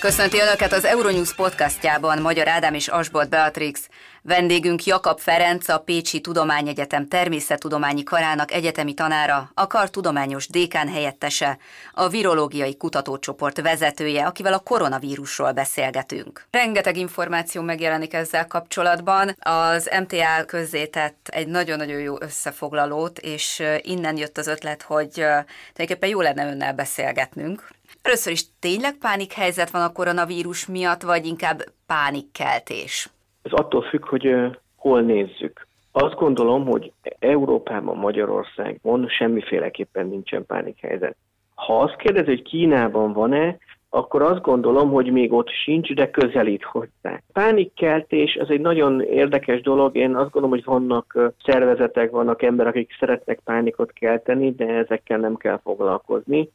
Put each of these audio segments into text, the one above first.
Köszönti Önöket az Euronews podcastjában Magyar Ádám és Asbolt Beatrix. Vendégünk Jakab Ferenc, a Pécsi Tudományegyetem Természettudományi Karának egyetemi tanára, a kar tudományos dékán helyettese, a virológiai kutatócsoport vezetője, akivel a koronavírusról beszélgetünk. Rengeteg információ megjelenik ezzel kapcsolatban. Az MTA közzétett egy nagyon-nagyon jó összefoglalót, és innen jött az ötlet, hogy tulajdonképpen jó lenne önnel beszélgetnünk. Először is tényleg pánikhelyzet van a koronavírus miatt, vagy inkább pánikkeltés? Ez attól függ, hogy hol nézzük. Azt gondolom, hogy Európában, Magyarországon semmiféleképpen nincsen pánikhelyzet. Ha azt kérdezi, hogy Kínában van-e, akkor azt gondolom, hogy még ott sincs, de közelít hozzá. Pánikkeltés, ez egy nagyon érdekes dolog. Én azt gondolom, hogy vannak szervezetek, vannak emberek, akik szeretnek pánikot kelteni, de ezekkel nem kell foglalkozni.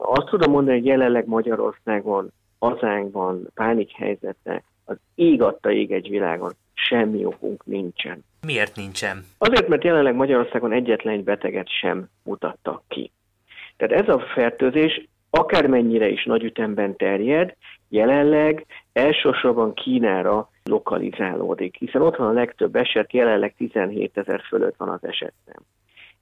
Azt tudom mondani, hogy jelenleg Magyarországon, hazánkban pánik helyzete, az ég adta ég egy világon, semmi okunk nincsen. Miért nincsen? Azért, mert jelenleg Magyarországon egyetlen egy beteget sem mutattak ki. Tehát ez a fertőzés akármennyire is nagy ütemben terjed, jelenleg elsősorban Kínára lokalizálódik, hiszen ott van a legtöbb eset, jelenleg 17 ezer fölött van az esetszám.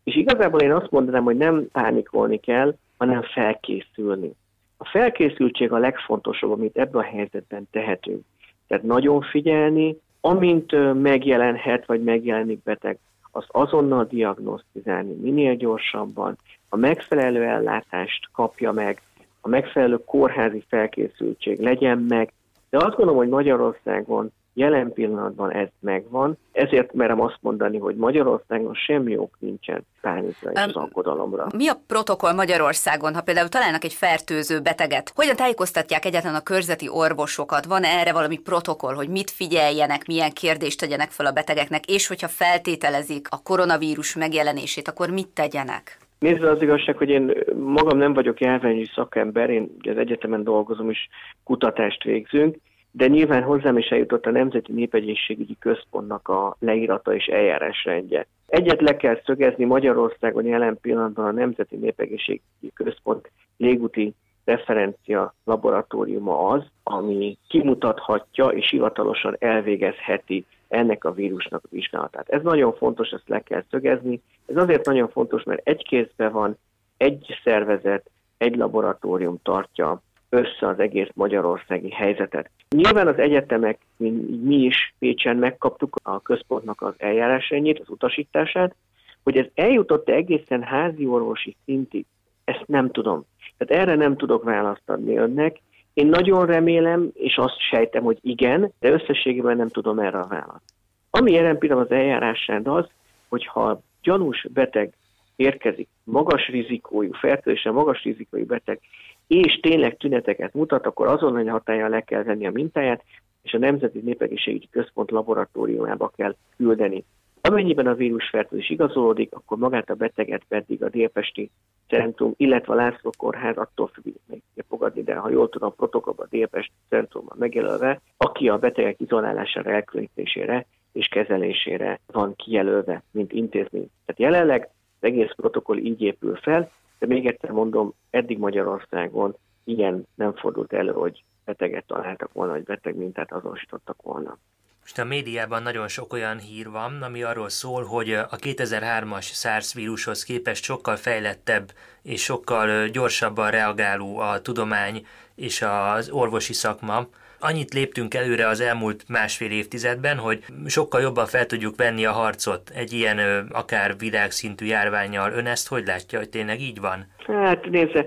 És igazából én azt mondanám, hogy nem pánikolni kell, hanem felkészülni. A felkészültség a legfontosabb, amit ebben a helyzetben tehetünk. Tehát nagyon figyelni, amint megjelenhet, vagy megjelenik beteg, azt azonnal diagnosztizálni minél gyorsabban, a megfelelő ellátást kapja meg, a megfelelő kórházi felkészültség legyen meg, de azt gondolom, hogy Magyarországon Jelen pillanatban ez megvan, ezért merem azt mondani, hogy Magyarországon semmi ok nincsen pánikra és az aggodalomra. Mi a protokoll Magyarországon, ha például találnak egy fertőző beteget? Hogyan tájékoztatják egyetlen a körzeti orvosokat? Van -e erre valami protokoll, hogy mit figyeljenek, milyen kérdést tegyenek fel a betegeknek, és hogyha feltételezik a koronavírus megjelenését, akkor mit tegyenek? Nézve az igazság, hogy én magam nem vagyok járványi szakember, én az egyetemen dolgozom és kutatást végzünk, de nyilván hozzám is eljutott a Nemzeti Népegészségügyi Központnak a leírata és eljárásrendje. Egyet le kell szögezni, Magyarországon jelen pillanatban a Nemzeti Népegészségügyi Központ légúti referencia laboratóriuma az, ami kimutathatja és hivatalosan elvégezheti ennek a vírusnak a vizsgálatát. Ez nagyon fontos, ezt le kell szögezni. Ez azért nagyon fontos, mert egy kézben van, egy szervezet, egy laboratórium tartja össze az egész magyarországi helyzetet. Nyilván az egyetemek, mi, mi is Pécsen megkaptuk a központnak az eljárásrendjét, az utasítását, hogy ez eljutott egészen házi orvosi szintig, ezt nem tudom. Tehát erre nem tudok választ adni önnek. Én nagyon remélem, és azt sejtem, hogy igen, de összességében nem tudom erre a választ. Ami jelen pillanat az eljárásrend az, hogyha gyanús beteg érkezik, magas rizikójú, fertőzésen magas rizikójú beteg és tényleg tüneteket mutat, akkor azonnal hatája le kell venni a mintáját, és a Nemzeti Népegészségügyi Központ laboratóriumába kell küldeni. Amennyiben a vírusfertőzés igazolódik, akkor magát a beteget pedig a Délpesti Centrum, illetve a László Kórház attól függ, meg fogadni, de ha jól tudom, a protokollban a Délpesti Centrumban megjelölve, aki a betegek izolálására, elkülönítésére és kezelésére van kijelölve, mint intézmény. Tehát jelenleg az egész protokoll így épül fel, de még egyszer mondom, eddig Magyarországon ilyen nem fordult elő, hogy beteget találtak volna, hogy beteg mintát azonosítottak volna. Most a médiában nagyon sok olyan hír van, ami arról szól, hogy a 2003-as SARS vírushoz képest sokkal fejlettebb és sokkal gyorsabban reagáló a tudomány és az orvosi szakma, Annyit léptünk előre az elmúlt másfél évtizedben, hogy sokkal jobban fel tudjuk venni a harcot egy ilyen akár világszintű járványjal. Ön ezt hogy látja, hogy tényleg így van? Hát nézze,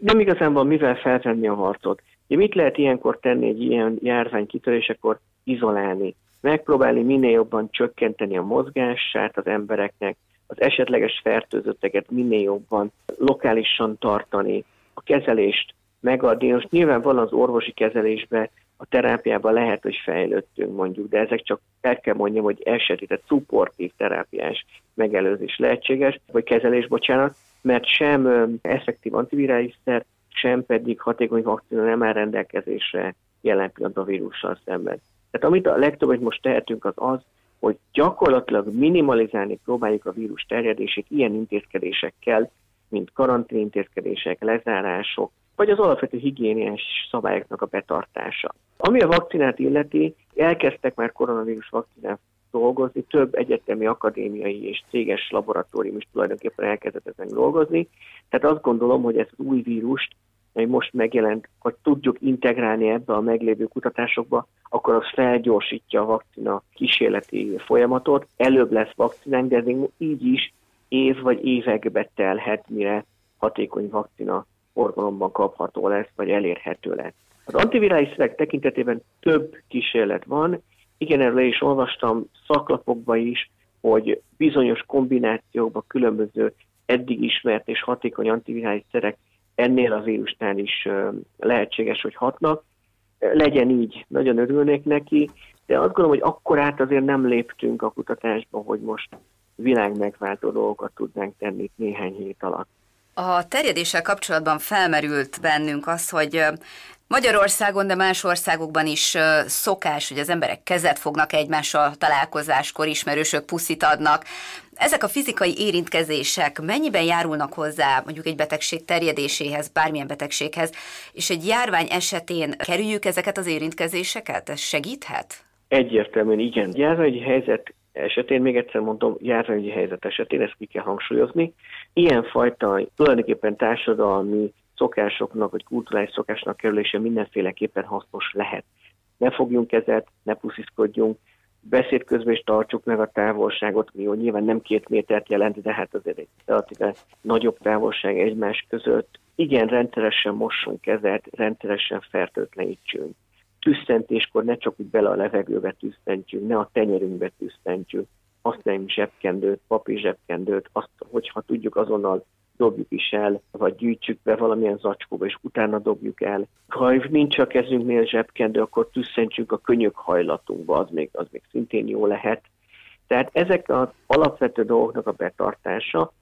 nem igazán van mivel felvenni a harcot. Ja, mit lehet ilyenkor tenni egy ilyen járvány kitörésekor? Izolálni. Megpróbálni minél jobban csökkenteni a mozgását az embereknek, az esetleges fertőzötteket minél jobban lokálisan tartani, a kezelést megadni. Most nyilván van az orvosi kezelésben a terápiában lehet, hogy fejlődtünk mondjuk, de ezek csak el kell mondjam, hogy eseti, tehát szupportív terápiás megelőzés lehetséges, vagy kezelés, bocsánat, mert sem effektív antivirális szer, sem pedig hatékony vakcina nem áll rendelkezésre jelen pillanatban a vírussal szemben. Tehát amit a legtöbb, hogy most tehetünk, az az, hogy gyakorlatilag minimalizálni próbáljuk a vírus terjedését ilyen intézkedésekkel, mint karanténintézkedések, lezárások, vagy az alapvető higiéniás szabályoknak a betartása. Ami a vakcinát illeti, elkezdtek már koronavírus vakcinát dolgozni, több egyetemi, akadémiai és céges laboratórium is tulajdonképpen elkezdett ezen dolgozni. Tehát azt gondolom, hogy ez az új vírust, ami most megjelent, hogy tudjuk integrálni ebbe a meglévő kutatásokba, akkor az felgyorsítja a vakcina kísérleti folyamatot, előbb lesz vakcinánk, de ez így is év vagy évekbe telhet, mire hatékony vakcina forgalomban kapható lesz, vagy elérhető lesz. Az antivirális tekintetében több kísérlet van, igen, erről is olvastam szaklapokba is, hogy bizonyos kombinációkban különböző eddig ismert és hatékony antivirális szerek ennél a vírusnál is lehetséges, hogy hatnak. Legyen így, nagyon örülnék neki, de azt gondolom, hogy akkor át azért nem léptünk a kutatásba, hogy most világ megváltó dolgokat tudnánk tenni néhány hét alatt. A terjedéssel kapcsolatban felmerült bennünk az, hogy Magyarországon, de más országokban is szokás, hogy az emberek kezet fognak egymással találkozáskor, ismerősök puszit adnak. Ezek a fizikai érintkezések mennyiben járulnak hozzá mondjuk egy betegség terjedéséhez, bármilyen betegséghez, és egy járvány esetén kerüljük ezeket az érintkezéseket? Ez segíthet? Egyértelműen igen. Járványi helyzet esetén, még egyszer mondom, járványi helyzet esetén, ezt ki kell hangsúlyozni, ilyenfajta tulajdonképpen társadalmi szokásoknak, vagy kulturális szokásnak kerülése mindenféleképpen hasznos lehet. Ne fogjunk kezet, ne pusziszkodjunk, beszéd közben is tartsuk meg a távolságot, jó, nyilván nem két métert jelent, de hát azért egy relatíve nagyobb távolság egymás között. Igen, rendszeresen mossunk kezet, rendszeresen fertőtlenítsünk. Tüsszentéskor ne csak úgy bele a levegőbe tüsszentjünk, ne a tenyerünkbe tüsszentjük, használjunk zsebkendőt, papír zsebkendőt, azt, hogyha tudjuk azonnal dobjuk is el, vagy gyűjtsük be valamilyen zacskóba, és utána dobjuk el. Ha nincs a kezünknél zsebkendő, akkor tüsszentsünk a könyök hajlatunkba, az még, az még szintén jó lehet. Tehát ezek az alapvető dolgoknak a betartása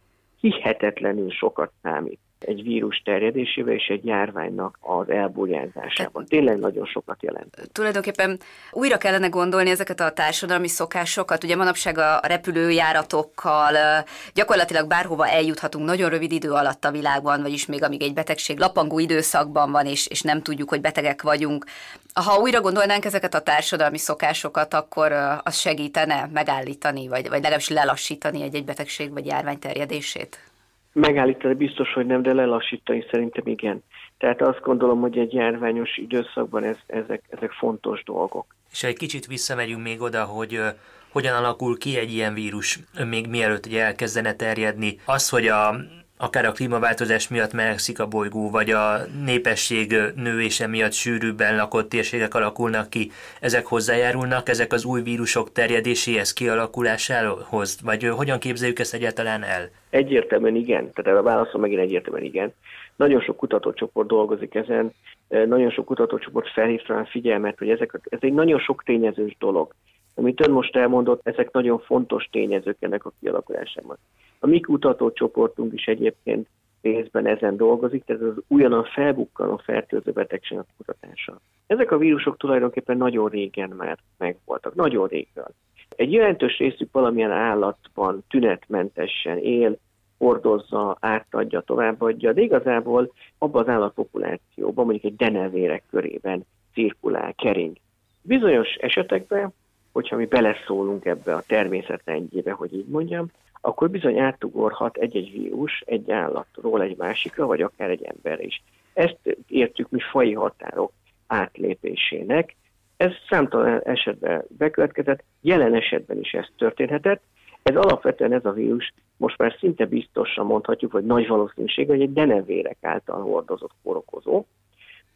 hihetetlenül sokat számít egy vírus terjedésével és egy járványnak az elburjánzásában. Tényleg nagyon sokat jelent. Tulajdonképpen újra kellene gondolni ezeket a társadalmi szokásokat. Ugye manapság a repülőjáratokkal gyakorlatilag bárhova eljuthatunk nagyon rövid idő alatt a világban, vagyis még amíg egy betegség lapangó időszakban van, és, és nem tudjuk, hogy betegek vagyunk. Ha újra gondolnánk ezeket a társadalmi szokásokat, akkor az segítene megállítani, vagy, vagy legalábbis lelassítani egy-egy betegség vagy járvány terjedését? Megállítani biztos, hogy nem, de lelassítani szerintem igen. Tehát azt gondolom, hogy egy járványos időszakban ez, ezek, ezek fontos dolgok. És egy kicsit visszamegyünk még oda, hogy hogyan alakul ki egy ilyen vírus, még mielőtt ugye elkezdene terjedni. Az, hogy a akár a klímaváltozás miatt melegszik a bolygó, vagy a népesség nőése miatt sűrűbben lakott térségek alakulnak ki, ezek hozzájárulnak, ezek az új vírusok terjedéséhez, kialakulásához, vagy hogyan képzeljük ezt egyáltalán el? Egyértelműen igen, tehát a válaszom megint egyértelműen igen. Nagyon sok kutatócsoport dolgozik ezen, nagyon sok kutatócsoport felhívta a figyelmet, hogy ezek, ez egy nagyon sok tényezős dolog. Amit ön most elmondott, ezek nagyon fontos tényezők ennek a kialakulásában. A mi kutatócsoportunk is egyébként részben ezen dolgozik, tehát az újonnan felbukkanó fertőző betegségek kutatása. Ezek a vírusok tulajdonképpen nagyon régen már megvoltak, nagyon régen. Egy jelentős részük valamilyen állatban tünetmentesen él, hordozza, átadja, továbbadja, de igazából abban az állatpopulációban, mondjuk egy denevérek körében cirkulál, kering. Bizonyos esetekben, hogyha mi beleszólunk ebbe a természetrendjébe, hogy így mondjam, akkor bizony átugorhat egy-egy vírus egy állatról egy másikra, vagy akár egy emberre is. Ezt értjük mi fai határok átlépésének. Ez számtalan esetben bekövetkezett, jelen esetben is ez történhetett. Ez alapvetően ez a vírus, most már szinte biztosan mondhatjuk, hogy nagy valószínűség, hogy egy denevérek által hordozott kórokozó,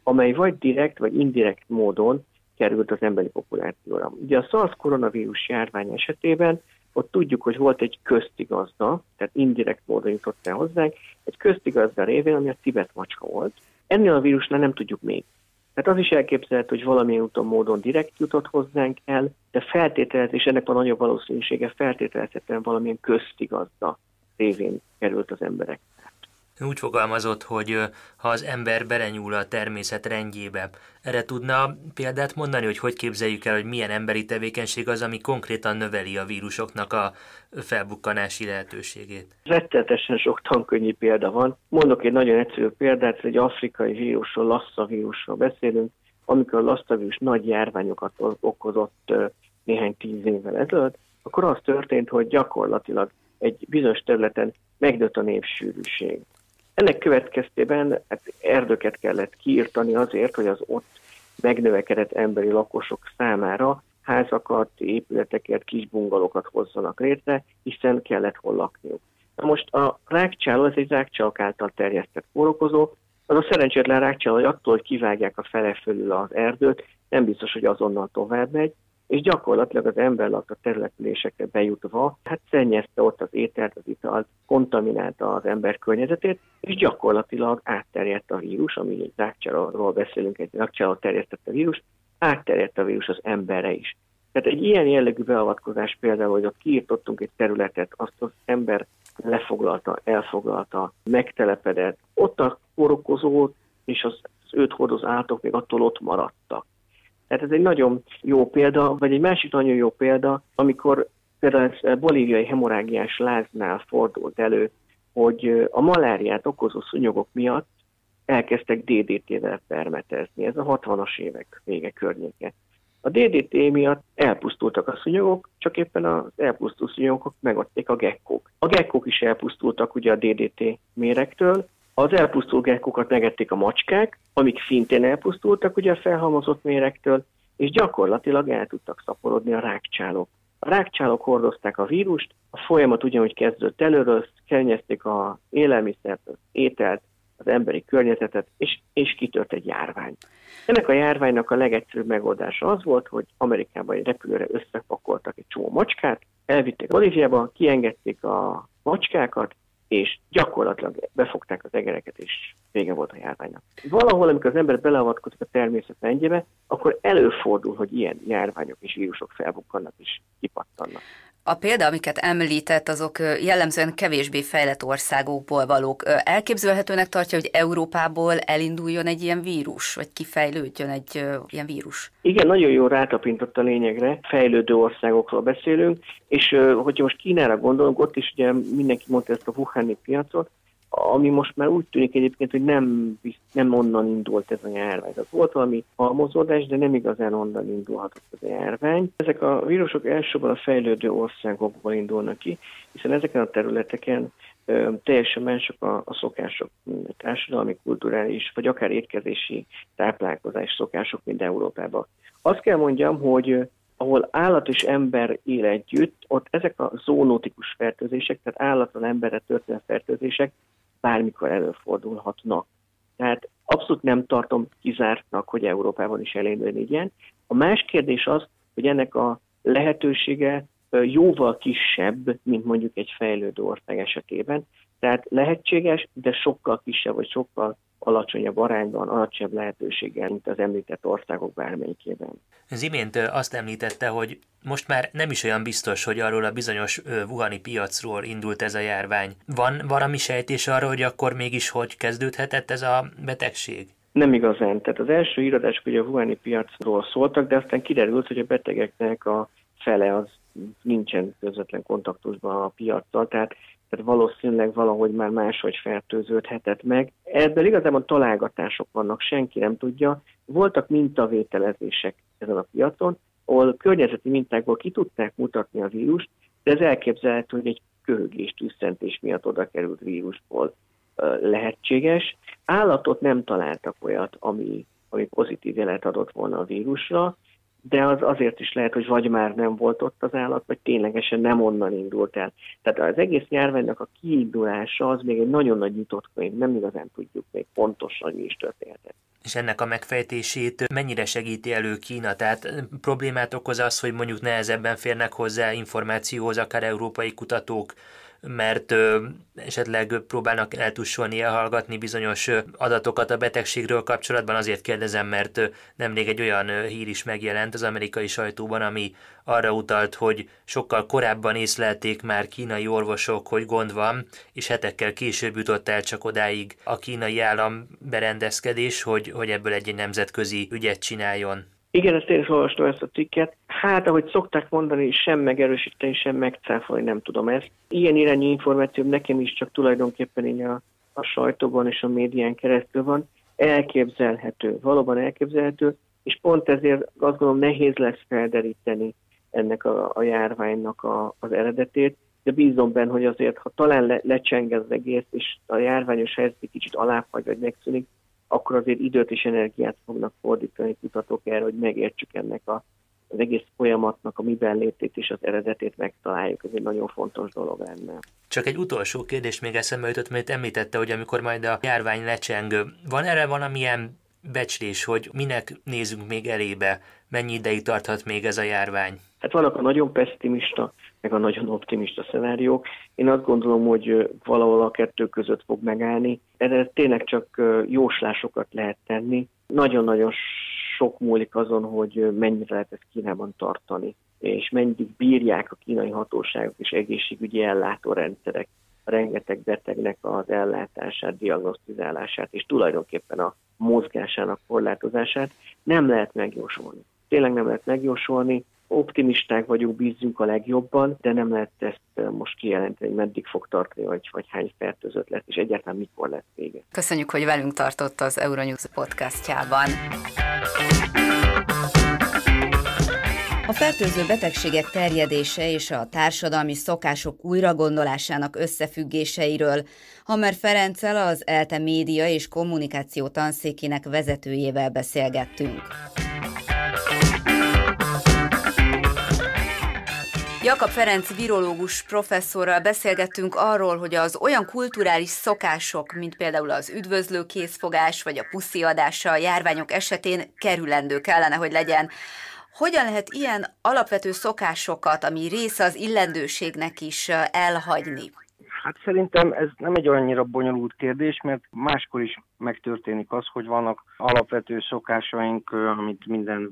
amely vagy direkt vagy indirekt módon került az emberi populációra. Ugye a SARS koronavírus járvány esetében ott tudjuk, hogy volt egy köztigazda, tehát indirekt módon jutott el hozzánk, egy köztigazda révén, ami a Tibet macska volt. Ennél a vírusnál nem tudjuk még. Tehát az is elképzelhető, hogy valamilyen úton módon direkt jutott hozzánk el, de feltételezés, ennek a nagyobb valószínűsége feltételezhetően valamilyen köztigazda révén került az emberek. Úgy fogalmazott, hogy ha az ember belenyúl a természet rendjébe, erre tudna példát mondani, hogy hogy képzeljük el, hogy milyen emberi tevékenység az, ami konkrétan növeli a vírusoknak a felbukkanási lehetőségét? Rettetesen sok tankönyvi példa van. Mondok egy nagyon egyszerű példát, egy afrikai vírusról, Lassa vírusról beszélünk, amikor a Lassa vírus nagy járványokat okozott néhány tíz évvel ezelőtt, akkor az történt, hogy gyakorlatilag egy bizonyos területen megnőtt a népsűrűség. Ennek következtében hát erdőket kellett kiirtani azért, hogy az ott megnövekedett emberi lakosok számára házakat, épületeket, kis bungalokat hozzanak létre, hiszen kellett hol lakniuk. Na most a rákcsáló, ez egy rákcsálók által terjesztett kórokozó, az a szerencsétlen rákcsáló, hogy attól, hogy kivágják a fele fölül az erdőt, nem biztos, hogy azonnal tovább megy, és gyakorlatilag az ember lakta településekre bejutva, hát szennyezte ott az ételt, az italt, kontaminálta az ember környezetét, és gyakorlatilag átterjedt a vírus, ami egy rákcsáról beszélünk, egy rákcsáról terjesztett a vírus, átterjedt a vírus az emberre is. Tehát egy ilyen jellegű beavatkozás például, hogy ott kiirtottunk egy területet, azt az ember lefoglalta, elfoglalta, megtelepedett, ott a korokozó és az, az őt hordozó állatok még attól ott maradtak. Tehát ez egy nagyon jó példa, vagy egy másik nagyon jó példa, amikor például ez bolíviai hemorágiás láznál fordult elő, hogy a maláriát okozó szúnyogok miatt elkezdtek DDT-vel permetezni. Ez a 60-as évek vége környéke. A DDT miatt elpusztultak a szúnyogok, csak éppen az elpusztult szúnyogok megadték a gekkók. A gekkók is elpusztultak ugye a DDT mérektől, az elpusztult gekkókat megették a macskák, amik szintén elpusztultak ugye a felhalmozott mérektől, és gyakorlatilag el tudtak szaporodni a rákcsálók. A rákcsálók hordozták a vírust, a folyamat ugyanúgy kezdődött előről, kenyezték a élelmiszert, az ételt, az emberi környezetet, és, és kitört egy járvány. Ennek a járványnak a legegyszerűbb megoldása az volt, hogy Amerikában egy repülőre összepakoltak egy csomó macskát, elvitték Bolíviába, kiengedték a macskákat, és gyakorlatilag befogták az egereket, és vége volt a járványnak. Valahol, amikor az ember beleavatkozik a természet rendjébe, akkor előfordul, hogy ilyen járványok és vírusok felbukkannak és kipattannak. A példa, amiket említett, azok jellemzően kevésbé fejlett országokból valók. Elképzelhetőnek tartja, hogy Európából elinduljon egy ilyen vírus, vagy kifejlődjön egy ilyen vírus? Igen, nagyon jó rátapintott a lényegre. Fejlődő országokról beszélünk, és hogyha most Kínára gondolunk, ott is ugye mindenki mondta ezt a Wuhani piacot, ami most már úgy tűnik egyébként, hogy nem, nem onnan indult ez a járvány. Tehát volt valami halmozódás, de nem igazán onnan indulhatott ez a járvány. Ezek a vírusok elsősorban a fejlődő országokból indulnak ki, hiszen ezeken a területeken teljesen mások a, szokások, társadalmi, kulturális, vagy akár étkezési táplálkozás szokások, mint Európában. Azt kell mondjam, hogy ahol állat és ember él együtt, ott ezek a zoonotikus fertőzések, tehát állatlan emberre történő fertőzések bármikor előfordulhatnak. Tehát abszolút nem tartom kizártnak, hogy Európában is elindulni ilyen. A más kérdés az, hogy ennek a lehetősége jóval kisebb, mint mondjuk egy fejlődő ország esetében. Tehát lehetséges, de sokkal kisebb, vagy sokkal alacsonyabb arányban, alacsonyabb lehetőséggel, mint az említett országok bármelyikében. Az imént azt említette, hogy most már nem is olyan biztos, hogy arról a bizonyos Wuhani piacról indult ez a járvány. Van valami sejtés arra, hogy akkor mégis hogy kezdődhetett ez a betegség? Nem igazán. Tehát az első iradások ugye a Wuhani piacról szóltak, de aztán kiderült, hogy a betegeknek a fele az nincsen közvetlen kontaktusban a piaccal, tehát tehát valószínűleg valahogy már máshogy fertőződhetett meg. Ebből igazából találgatások vannak, senki nem tudja. Voltak mintavételezések ezen a piacon, ahol környezeti mintákból ki tudták mutatni a vírust, de ez elképzelhető, hogy egy köhögés, tüsszentés miatt oda került vírusból lehetséges. Állatot nem találtak olyat, ami, ami pozitív jelet adott volna a vírusra, de az azért is lehet, hogy vagy már nem volt ott az állat, vagy ténylegesen nem onnan indult el. Tehát az egész nyárványnak a kiindulása az még egy nagyon nagy nyitott könyv, nem igazán tudjuk még pontosan, mi is történhetett. És ennek a megfejtését mennyire segíti elő Kína? Tehát problémát okoz az, hogy mondjuk nehezebben férnek hozzá információhoz akár európai kutatók, mert ö, esetleg próbálnak eltussolni, elhallgatni bizonyos adatokat a betegségről kapcsolatban. Azért kérdezem, mert nemrég egy olyan hír is megjelent az amerikai sajtóban, ami arra utalt, hogy sokkal korábban észlelték már kínai orvosok, hogy gond van, és hetekkel később jutott el csak odáig a kínai állam berendezkedés, hogy, hogy ebből egy nemzetközi ügyet csináljon. Igen, ezt én is olvastam ezt a cikket. Hát, ahogy szokták mondani, sem megerősíteni, sem megcáfolni, nem tudom ezt. Ilyen irányú információ nekem is csak tulajdonképpen így a, a sajtóban és a médián keresztül van. Elképzelhető, valóban elképzelhető, és pont ezért azt gondolom nehéz lesz felderíteni ennek a, a járványnak a, az eredetét, de bízom benne, hogy azért, ha talán le, lecseng az egész, és a járványos helyzet kicsit alábbhagy, vagy megszűnik, akkor azért időt és energiát fognak fordítani kutatók erre, hogy megértsük ennek a, az egész folyamatnak a miben létét és az eredetét megtaláljuk. Ez egy nagyon fontos dolog lenne. Csak egy utolsó kérdés még eszembe jutott, mert említette, hogy amikor majd a járvány lecseng, van erre valamilyen becslés, hogy minek nézünk még elébe, mennyi ideig tarthat még ez a járvány? Hát vannak a nagyon pessimista, meg a nagyon optimista szenáriók. Én azt gondolom, hogy valahol a kettő között fog megállni. Erre tényleg csak jóslásokat lehet tenni. Nagyon-nagyon sok múlik azon, hogy mennyire lehet ezt Kínában tartani, és mennyit bírják a kínai hatóságok és egészségügyi ellátórendszerek rengeteg betegnek az ellátását, diagnosztizálását, és tulajdonképpen a mozgásának korlátozását nem lehet megjósolni. Tényleg nem lehet megjósolni, optimisták vagyunk, bízunk a legjobban, de nem lehet ezt most kijelenteni, hogy meddig fog tartani, vagy, vagy hány fertőzött lesz, és egyáltalán mikor lesz vége. Köszönjük, hogy velünk tartott az Euronews podcastjában. A fertőző betegségek terjedése és a társadalmi szokások újragondolásának összefüggéseiről Hammer Ferenccel az ELTE média és kommunikáció tanszékének vezetőjével beszélgettünk. Jakab Ferenc virológus professzorral beszélgettünk arról, hogy az olyan kulturális szokások, mint például az üdvözlő készfogás vagy a pusziadása a járványok esetén kerülendő kellene, hogy legyen. Hogyan lehet ilyen alapvető szokásokat, ami része az illendőségnek is elhagyni? Hát szerintem ez nem egy annyira bonyolult kérdés, mert máskor is megtörténik az, hogy vannak alapvető szokásaink, amit minden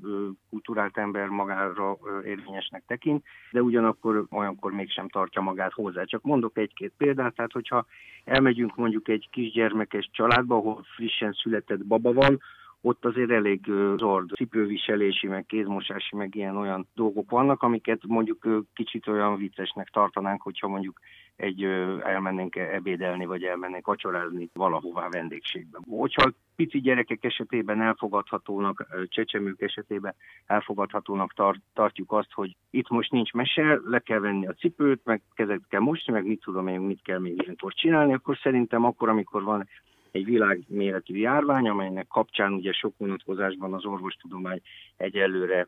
kulturált ember magára érvényesnek tekint, de ugyanakkor olyankor mégsem tartja magát hozzá. Csak mondok egy-két példát, tehát hogyha elmegyünk mondjuk egy kisgyermekes családba, ahol frissen született baba van, ott azért elég zord cipőviselési, meg kézmosási, meg ilyen olyan dolgok vannak, amiket mondjuk kicsit olyan viccesnek tartanánk, hogyha mondjuk egy elmennénk ebédelni, vagy elmennénk vacsorázni valahová vendégségbe. Hogyha pici gyerekek esetében elfogadhatónak, csecsemők esetében elfogadhatónak tart, tartjuk azt, hogy itt most nincs mese, le kell venni a cipőt, meg kezet kell mosni, meg mit tudom én, mit kell még ilyenkor csinálni, akkor szerintem akkor, amikor van egy világméretű járvány, amelynek kapcsán ugye sok vonatkozásban az orvostudomány egyelőre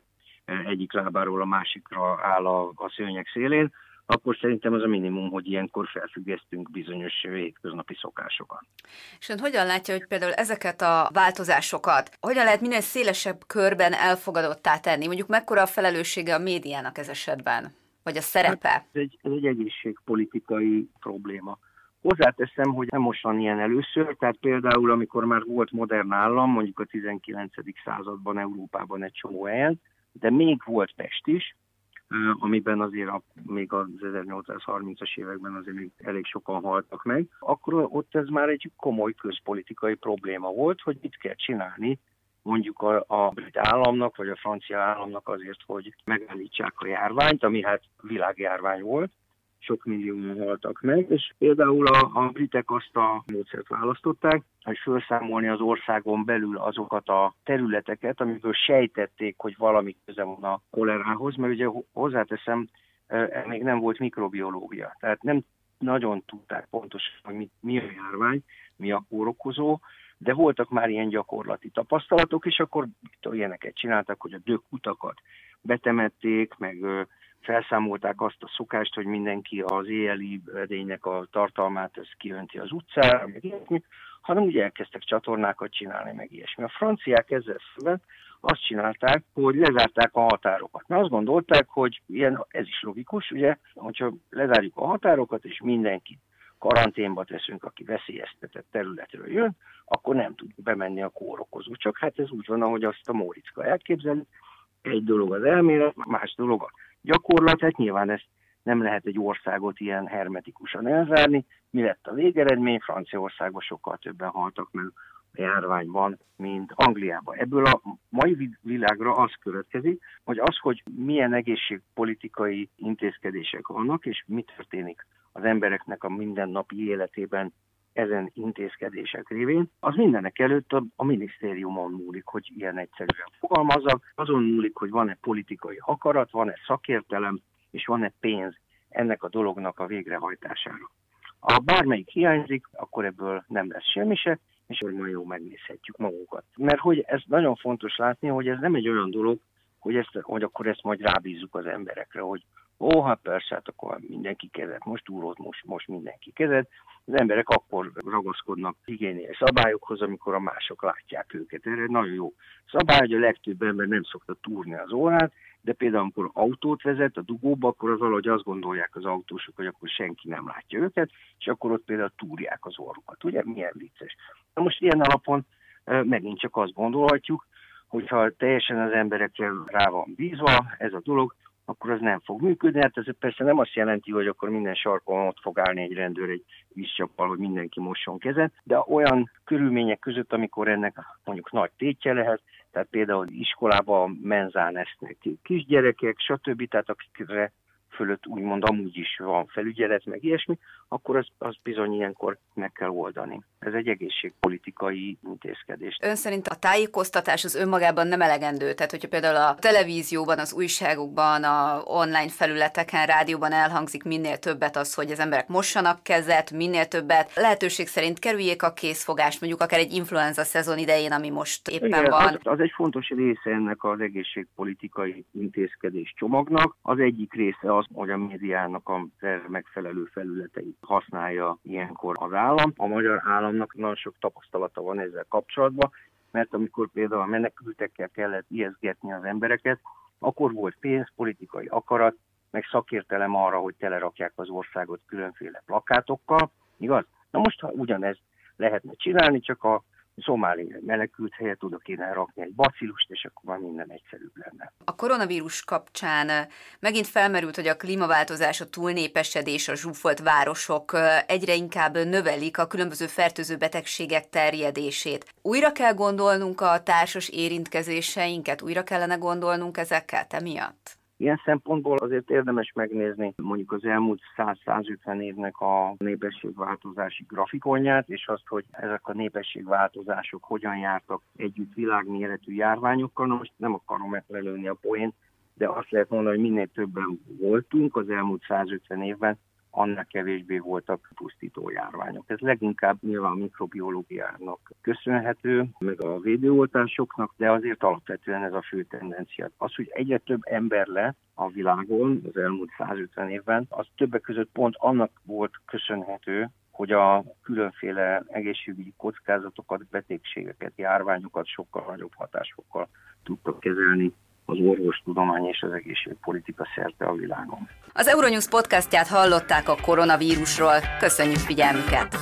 egyik lábáról a másikra áll a, a szőnyek szélén, akkor szerintem az a minimum, hogy ilyenkor felfüggesztünk bizonyos hétköznapi szokásokat. És ön hogyan látja, hogy például ezeket a változásokat hogyan lehet minél szélesebb körben elfogadottá tenni? Mondjuk mekkora a felelőssége a médiának ez esetben? Vagy a szerepe? Hát ez, egy, ez egy egészségpolitikai probléma. Hozzáteszem, hogy nem most van ilyen először, tehát például amikor már volt modern állam, mondjuk a 19. században Európában egy csomó helyen, de még volt Pest is, amiben azért a, még az 1830-as években azért még elég sokan haltak meg, akkor ott ez már egy komoly közpolitikai probléma volt, hogy mit kell csinálni mondjuk a, a brit államnak, vagy a francia államnak azért, hogy megállítsák a járványt, ami hát világjárvány volt, sok millióan haltak meg, és például a, a britek azt a módszert választották, hogy felszámolni az országon belül azokat a területeket, amiből sejtették, hogy valami köze van a kolerához, mert ugye hozzáteszem, e, még nem volt mikrobiológia. Tehát nem nagyon tudták pontosan, hogy mi, mi a járvány, mi a kórokozó, de voltak már ilyen gyakorlati tapasztalatok, és akkor ilyeneket csináltak, hogy a dökutakat betemették, meg felszámolták azt a szokást, hogy mindenki az éjjeli edénynek a tartalmát ez kiönti az utcára, meg ilyesmi, hanem ugye elkezdtek csatornákat csinálni, meg ilyesmi. A franciák ezzel szemben azt csinálták, hogy lezárták a határokat. Mert azt gondolták, hogy ilyen, ez is logikus, ugye, hogyha lezárjuk a határokat, és mindenki karanténba teszünk, aki veszélyeztetett területről jön, akkor nem tud bemenni a kórokozó. Csak hát ez úgy van, ahogy azt a Móricka elképzeli. Egy dolog az elmélet, más dolog a gyakorlat, hát nyilván ezt nem lehet egy országot ilyen hermetikusan elzárni. Mi lett a végeredmény? Franciaországban sokkal többen haltak meg a járványban, mint Angliában. Ebből a mai világra az következik, hogy az, hogy milyen egészségpolitikai intézkedések vannak, és mi történik az embereknek a mindennapi életében ezen intézkedések révén, az mindenek előtt a, a minisztériumon múlik, hogy ilyen egyszerűen fogalmazzak, azon múlik, hogy van-e politikai akarat, van-e szakértelem, és van-e pénz ennek a dolognak a végrehajtására. Ha bármelyik hiányzik, akkor ebből nem lesz semmi se, és akkor majd jó megnézhetjük magunkat. Mert hogy ez nagyon fontos látni, hogy ez nem egy olyan dolog, hogy, ezt, hogy akkor ezt majd rábízzuk az emberekre, hogy Ó, hát persze, hát akkor mindenki kezet, most túrót, most, most mindenki kezet. Az emberek akkor ragaszkodnak higiéniai szabályokhoz, amikor a mások látják őket. Erre nagyon jó szabály, hogy a legtöbb ember nem szokta túrni az órát, de például amikor autót vezet a dugóba, akkor az valahogy azt gondolják az autósok, hogy akkor senki nem látja őket, és akkor ott például túrják az orrukat. Ugye milyen vicces. Na most ilyen alapon megint csak azt gondolhatjuk, hogyha teljesen az emberekre rá van bízva ez a dolog, akkor az nem fog működni. Hát ez persze nem azt jelenti, hogy akkor minden sarkon ott fog állni egy rendőr egy vízcsappal, hogy mindenki mosson kezet, de olyan körülmények között, amikor ennek mondjuk nagy tétje lehet, tehát például iskolában menzán esznek kisgyerekek, stb., tehát akikre fölött úgymond amúgy is van felügyelet, meg ilyesmi, akkor az, az bizony ilyenkor meg kell oldani. Ez egy egészségpolitikai intézkedés. Ön szerint a tájékoztatás az önmagában nem elegendő? Tehát, hogyha például a televízióban, az újságokban, a online felületeken, rádióban elhangzik minél többet az, hogy az emberek mossanak kezet, minél többet, lehetőség szerint kerüljék a készfogást, mondjuk akár egy influenza szezon idején, ami most éppen Igen, van. Az, az egy fontos része ennek az egészségpolitikai intézkedés csomagnak. Az egyik része az, hogy a médiának a megfelelő felületeit használja ilyenkor az állam. A magyar államnak nagyon sok tapasztalata van ezzel kapcsolatban, mert amikor például a menekültekkel kellett ijeszgetni az embereket, akkor volt pénz, politikai akarat, meg szakértelem arra, hogy telerakják az országot különféle plakátokkal, igaz? Na most, ha ugyanezt lehetne csinálni, csak a szomáli menekült helyet oda kéne rakni egy bacillust, és akkor már minden egyszerűbb lenne. A koronavírus kapcsán megint felmerült, hogy a klímaváltozás, a túlnépesedés, a zsúfolt városok egyre inkább növelik a különböző fertőző betegségek terjedését. Újra kell gondolnunk a társas érintkezéseinket, újra kellene gondolnunk ezekkel te miatt? Ilyen szempontból azért érdemes megnézni mondjuk az elmúlt 100-150 évnek a népességváltozási grafikonját, és azt, hogy ezek a népességváltozások hogyan jártak együtt világméretű járványokkal. Na most nem akarom lelőni a poént, de azt lehet mondani, hogy minél többen voltunk az elmúlt 150 évben, annál kevésbé voltak pusztító járványok. Ez leginkább nyilván a mikrobiológiának köszönhető, meg a védőoltásoknak, de azért alapvetően ez a fő tendencia. Az, hogy egyre több ember lett a világon az elmúlt 150 évben, az többek között pont annak volt köszönhető, hogy a különféle egészségügyi kockázatokat, betegségeket, járványokat sokkal nagyobb hatásokkal tudtak kezelni az orvostudomány és az egészségpolitika szerte a világon. Az Euronews podcastját hallották a koronavírusról. Köszönjük figyelmüket!